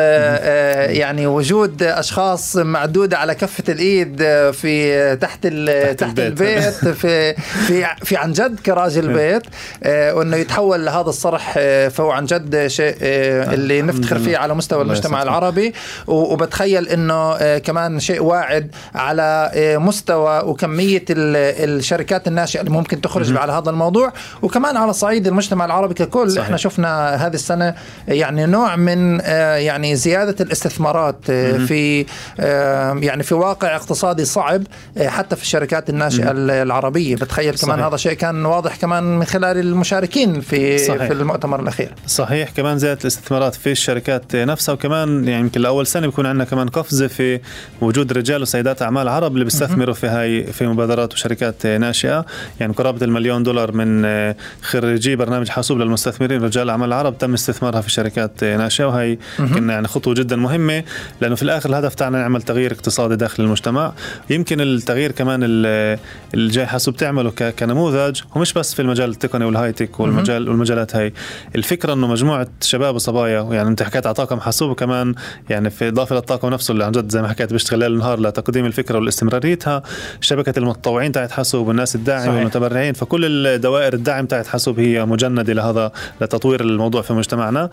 يعني وجود أشخاص معدودة على كفة الإيد في تحت تحت, تحت البيت, البيت [laughs] في في في عن جد كراج البيت وإنه يتحول لهذا الصرح فهو عن جد شيء اللي نفتخر فيه على مستوى المجتمع العربي. وبتخيل إنه كمان شيء واعد على مستوى وكمية الشركات الناشئة اللي ممكن تخرج على هذا الموضوع. وكمان على صعيد المجتمع العربي ككل صحيح. إحنا شفنا هذه السنة يعني نوع من آه، يعني زيادة الاستثمارات آه، في آه، يعني في واقع اقتصادي صعب حتى في الشركات الناشئة العربية. بتخيل كمان صحيح. هذا شيء كان واضح كمان من خلال المشاركين في صحيح. في المؤتمر الأخير. صحيح. كمان زيادة الاستثمارات في الشركات نفسها. وكمان يعني يمكن لأول سنة بيكون عندنا كمان قفزة في وجود رجال وسيدات أعمال عرب اللي بيستثمروا في هاي في مبادرات وشركات ناشئة. يعني قرابة المليون دولار من آه، خريجي برنامج حاسوب للمستثمرين رجال الاعمال العرب تم استثمارها في شركات ناشئة وهي كنا يعني خطوة جدا مهمة لأنه في الآخر الهدف تاعنا نعمل تغيير اقتصادي داخل المجتمع. يمكن التغيير كمان اللي جاي حاسوب تعمله كنموذج هو مش بس في المجال التقني والهاي تك والمجال والمجالات هاي. الفكرة إنه مجموعة شباب وصبايا يعني أنت حكيت على طاقم حاسوب وكمان يعني في إضافة للطاقم نفسه اللي عن جد زي ما حكيت بيشتغل ليل نهار لتقديم الفكرة والاستمراريتها. شبكة المتطوعين تاعت حاسوب والناس الداعمه والمتبرعين فكل الدوائر الدعم تاعت حاسوب هي مجندة لهذا لتطوير الموضوع في مجتمعنا.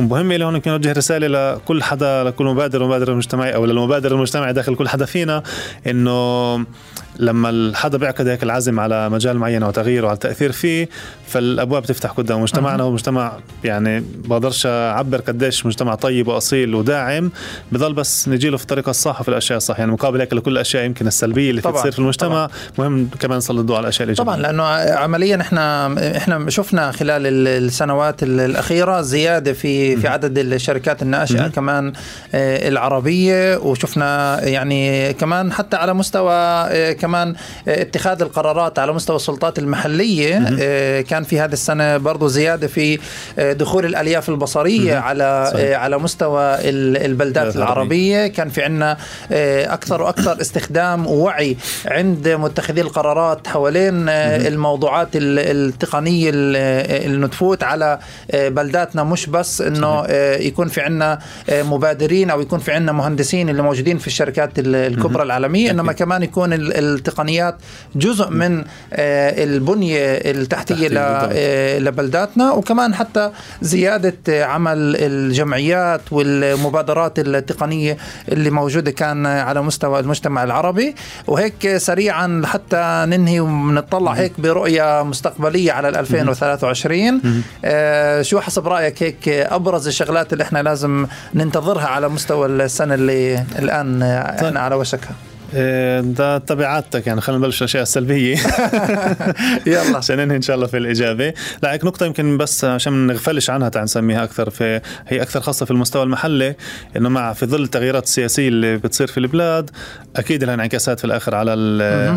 ومهم لي هون يمكن نوجه رسالة لكل حدا لكل مبادر ومبادر مجتمعي أو للمبادر المجتمعي داخل كل حدا فينا إنه لما حدا بيعقد هيك العزم على مجال معين أو تغيير وعلى التاثير فيه فالأبواب تفتح قدام مجتمعنا هو مجتمع يعني بقدرش أعبر قديش مجتمع طيب وأصيل وداعم بضل بس نجي له في الطريقة الصح وفي الأشياء الصح. يعني مقابل هيك لكل الأشياء يمكن السلبية اللي تصير في المجتمع طبعا. مهم كمان نسلط الضوء على الأشياء الايجابيه طبعا لأنه عمليا إحنا إحنا شفنا خلال السنوات الأخيرة زيادة في في عدد الشركات الناشئة كمان آه، العربية وشفنا يعني كمان حتى على مستوى آه، كمان آه، اتخاذ القرارات على مستوى السلطات المحلية كان في هذه السنة برضه زيادة في دخول الألياف البصرية على صحيح. على مستوى البلدات العربية. كان في عندنا أكثر وأكثر استخدام ووعي عند متخذي القرارات حوالين الموضوعات التقنية اللي نتفوت على بلداتنا. مش بس إنه يكون في عندنا مبادرين أو يكون في عندنا مهندسين اللي موجودين في الشركات الكبرى العالمية إنما كمان يكون التقنيات جزء من البنية التحتية لبلداتنا. وكمان حتى زيادة عمل الجمعيات والمبادرات التقنية اللي موجودة كان على مستوى المجتمع العربي. وهيك سريعا حتى ننهي ونطلع هيك برؤية مستقبلية على 2023 آه شو حسب رأيك هيك أبرز الشغلات اللي إحنا لازم ننتظرها على مستوى السنة اللي الآن طيب. إحنا على وشكها؟ ده تبعاتك يعني خلينا نبلش الأشياء السلبية. [laughs] يلا. [laughs] عشان ننهي إن شاء الله في الإجابة. لا هيك نقطة يمكن بس عشان ما نغفلش عنها تعال نسميها أكثر في هي أكثر خاصة في المستوى المحلي إنه مع في ظل التغييرات السياسية اللي بتصير في البلاد أكيد لها انعكاسات في الآخر على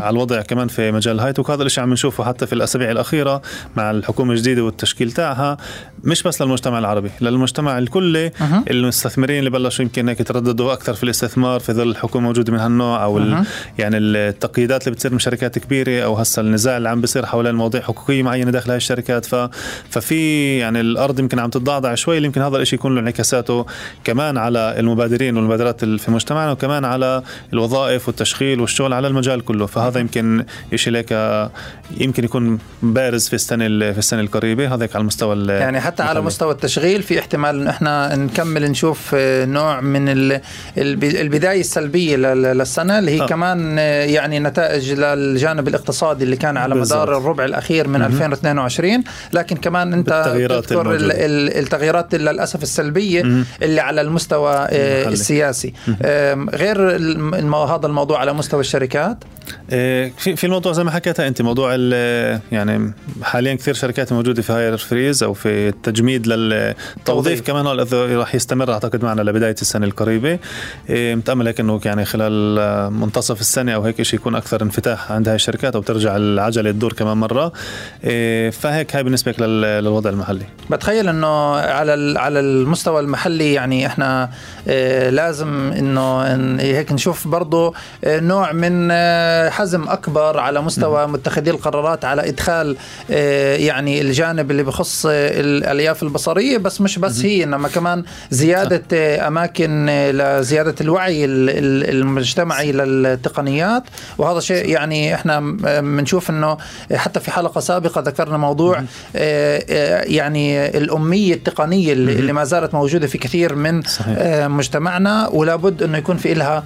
على الوضع كمان في مجال الهايت وهذا الشيء عم نشوفه حتى في الأسابيع الأخيرة مع الحكومة الجديدة والتشكيل تاعها. مش بس للمجتمع العربي للمجتمع الكلي المستثمرين اللي بلشوا يمكن هيك يترددوا أكثر في الاستثمار في ظل الحكومة موجودة من هالنوع أو يعني التقييدات اللي بتصير من شركات كبيرة أو هسه النزاع اللي عم بيصير حول مواضيع حقوقية معينة داخل هاي الشركات. ف ففي يعني الأرض يمكن عم تتضعضع شوي يمكن هذا الشيء يكون له انعكاساته كمان على المبادرين والمبادرات في مجتمعنا وكمان على الوظائف والتشغيل والشغل على المجال كله. فهذا يمكن شيء لك يمكن يكون بارز في السنة في السنة القريبة. هذا على المستوى يعني حتى على مستوى التشغيل في احتمال إن إحنا نكمل نشوف نوع من البداية السلبية للسنة اللي هي آه. كمان يعني نتائج للجانب الاقتصادي اللي كان على بالزبط. مدار الربع الأخير من 2022 لكن كمان أنت تذكر التغييرات للأسف السلبية مم. اللي على المستوى المحلي. السياسي غير هذا الموضوع على مستوى الشركات في في الموضوع زي ما حكيتها أنت موضوع يعني حاليا كثير شركات موجودة في هاير فريز أو في التجميد للتوظيف كمان راح يستمر أعتقد معنا لبداية السنة القريبة. إيه، متأمل هيك إنه يعني خلال منتصف السنة أو هيك شيء يكون أكثر انفتاح عند هاي الشركات أو ترجع العجلة تدور كمان مرة. إيه، فهيك هاي بالنسبة للوضع المحلي. بتخيل إنه على على المستوى المحلي يعني إحنا لازم إنه هيك نشوف برضه نوع من حزم أكبر على مستوى متخذي القرارات على إدخال آه، يعني الجانب اللي بخص الألياف البصرية. بس مش بس هي إنما كمان زيادة آه، أماكن آه، لزيادة الوعي المجتمعي للتقنيات. وهذا شيء يعني إحنا بنشوف إنه حتى في حلقة سابقة ذكرنا موضوع يعني الأمية التقنية اللي ما زالت موجودة في كثير من. مجتمعنا. ولا بد إنه يكون في لها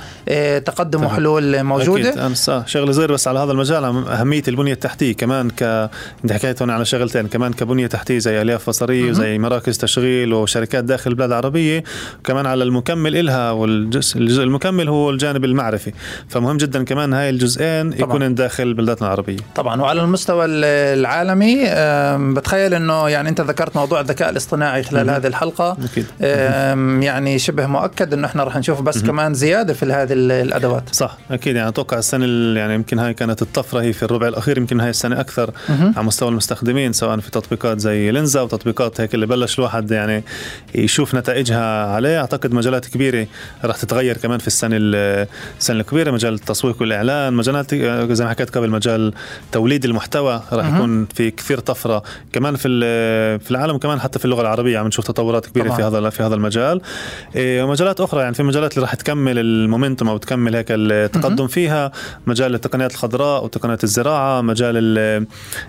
تقدم وحلول موجودة. أكيد. شغله صغير بس على هذا المجال أهمية البنية التحتية. كمان ك انت حكيت هون على شغلتين. كمان كبنية تحتية زي ألياف بصريه وزي مراكز تشغيل وشركات داخل البلاد العربية. وكمان على المكمل إلها والجزء الجزء المكمل هو الجانب المعرفي. فمهم جدا كمان هاي الجزئين يكونوا داخل بلداتنا العربية. طبعا. وعلى المستوى العالمي بتخيل إنه يعني أنت ذكرت موضوع الذكاء الاصطناعي خلال هذه الحلقة. أكيد. يعني شبه مؤكد إنه إحنا راح نشوف بس كمان زيادة في هذه الأدوات. صح. أكيد. يعني أتوقع السنة يعني يمكن هاي كانت الطفرة هي في الربع الأخير يمكن هاي السنة أكثر على مستوى المستخدمين سواء في تطبيقات زي لينزا وتطبيقات هيك اللي بلش الواحد يعني يشوف نتائجها عليه. أعتقد مجالات كبيرة راح تتغير كمان في السنة السنة الكبيرة. مجال التسويق والإعلان مجالات زي ما حكيت قبل مجال توليد المحتوى راح يكون في كثير طفرة كمان في في العالم وكمان حتى في اللغة العربية. عم نشوف تطورات كبيرة طبعا. في هذا في هذا المجال. إيه، ومجالات أخرى يعني في مجالات اللي راح تكمل ال momentum أو تكمل هيك التقدم فيها. مجال التقنيات الخضراء وتقنيات الزراعة مجال ال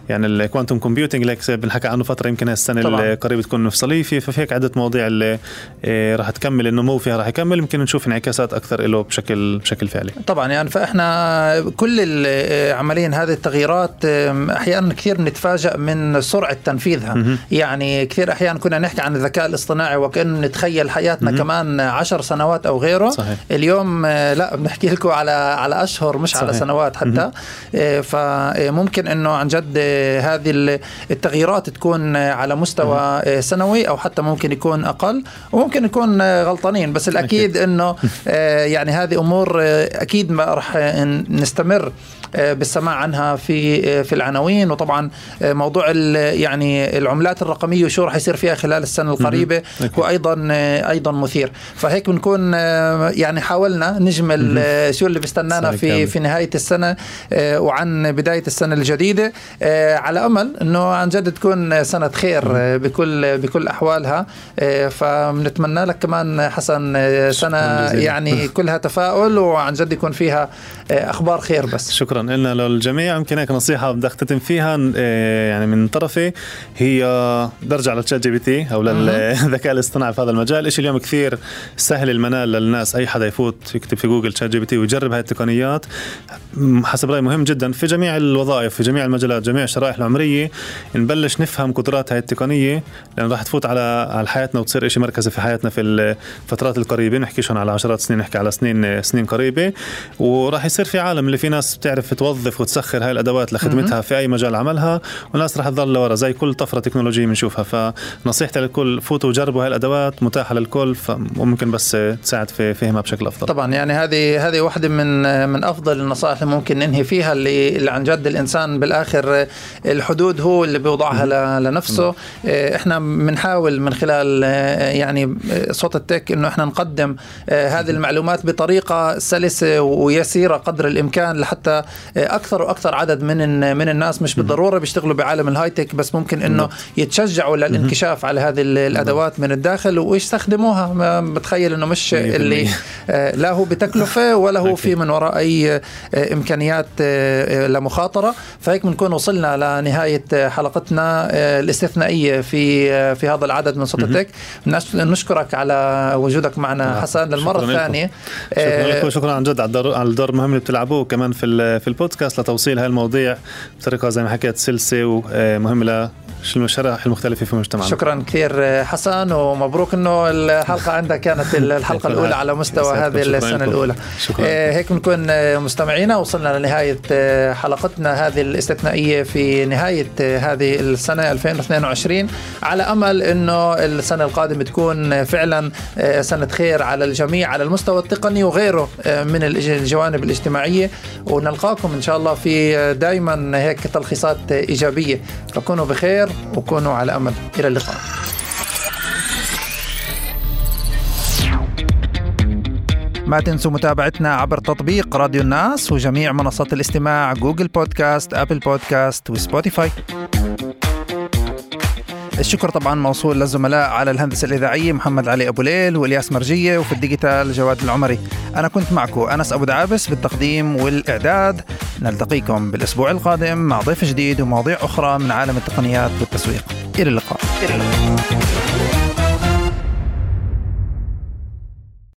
يعني ال quantum computing اللي بنحكى عنه فترة يمكن السنة القريبه تكون مفصليه في ففي هيك عدة مواضيع اللي إيه، راح تكمل النمو فيها راح يكمل يمكن نشوف انعكاسات أكثر له بشكل بشكل فعلي. طبعا يعني فإحنا كل عمليا هذه التغييرات أحيانا كثير بنتفاجئ من سرعة تنفيذها. يعني كثير أحيانا كنا نحكي عن الذكاء الاصطناعي وكأن نتخيل حياتنا كمان عشر سنوات أو غيره. صحيح. اليوم لا بنحكي لكم على على أشهر مش صحيح. على سنوات. حتى. إيه، فممكن إنه عن جد هذه التغييرات تكون على مستوى سنوي أو حتى ممكن يكون أقل. وممكن نكون غلطانين بس الأكيد إنه يعني هذه أمور أكيد ما راح نستمر آه، بالسماع عنها في آه، في العناوين. وطبعا آه، موضوع يعني العملات الرقمية وشو راح يصير فيها خلال السنة القريبة هو أيضا أيضا مثير. فهيك بنكون يعني حاولنا نجمل شو اللي بيستنانا في في نهاية السنة وعن بداية السنة الجديدة. على أمل إنه عن جد تكون سنة خير بكل بكل أحوالها. فبنتمنى لك كمان حسن سنة يعني كلها تفاؤل وعن جد يكون فيها أخبار خير بس. شكرا. لنا للجميع. يمكن هيك نصيحة بدي أختتم فيها آه، يعني من طرفي هي برجع لل ChatGPT أو للذكاء [laughs] الاصطناعي في هذا المجال. شيء اليوم كثير سهل المنال للناس. أي حدا يفوت يكتب في Google ChatGPT ويجرب هاي التقنيات. حسب رأيي مهم جدا في جميع الوظائف في جميع المجالات جميع الشرائح العمرية نبلش نفهم قدرات هاي التقنية لأن راح تفوت على على حياتنا وتصير شيء مركزي في حياتنا في الفترات القريبة. نحكي شون على عشرات سنين نحكي على سنين سنين قريبة. وراح يصير في عالم اللي في ناس بتعرف توظف وتسخر هاي الأدوات لخدمتها في أي مجال عملها وناس راح تضل لورا زي كل طفرة تكنولوجية بنشوفها. فنصيحتي للكل فوتوا وجربوا هاي الأدوات متاحة للكل وممكن بس تساعد في فهمها بشكل أفضل. طبعا يعني هذه هذه واحدة من من أفضل النصائح اللي ممكن ننهي فيها اللي, اللي عن جد الإنسان بالآخر الحدود هو اللي بيوضعها لنفسه. إحنا بنحاول من خلال يعني صوت التك إنه إحنا نقدم هذه المعلومات بطريقة سلسة ويسيرة قدر الإمكان لحتى أكثر وأكثر عدد من من الناس مش بالضرورة بيشتغلوا بعالم الهاي تك بس ممكن إنه يتشجعوا للانكشاف على هذه الأدوات من الداخل ويستخدموها. بتخيل إنه مش اللي لا هو بتكلفة ولا هو في من وراء أي إمكانيات لمخاطرة. فهيك بنكون وصلنا لنهاية حلقتنا الاستثنائية في في هذا العدد من صوت التك. نشكرك على وجودك معنا حسن للمره الثانية شكرا لكم. شكرا عن جد على الدور على الدور المهم اللي بتلعبوه كمان في في البودكاست لتوصيل هاي المواضيع. بطريقه زي ما حكيت سلسة ومهمة الشرائح المختلفة في المجتمع شكرا كثير حسن ومبروك إنه الحلقة عندك كانت [laughs] الحلقة الأولى على مستوى هذه السنة الأولى. شكرا. هيك بنكون مستمعينا. وصلنا لنهاية حلقتنا هذه الاستثنائية في نهاية هذه السنة 2022 على أمل أنه السنة القادمة تكون فعلا سنة خير على الجميع على المستوى التقني وغيره من الجوانب الاجتماعية. ونلقاكم إن شاء الله في دائما هيك تلخيصات إيجابية. فكونوا بخير. وكونوا على أمل. إلى اللقاء. ما تنسوا متابعتنا عبر تطبيق راديو الناس وجميع منصات الاستماع Google Podcast Apple Podcast و Spotify. الشكر طبعا موصول للزملاء على الهندسة الإذاعية محمد علي أبو ليل والياس مرجية وفي ال digital جواد العمري. أنا كنت معكم أنس أبو دعابس بالتقديم والإعداد. نلتقيكم بالأسبوع القادم مع ضيف جديد ومواضيع أخرى من عالم التقنيات. والتسويق إلى اللقاء, إلى اللقاء.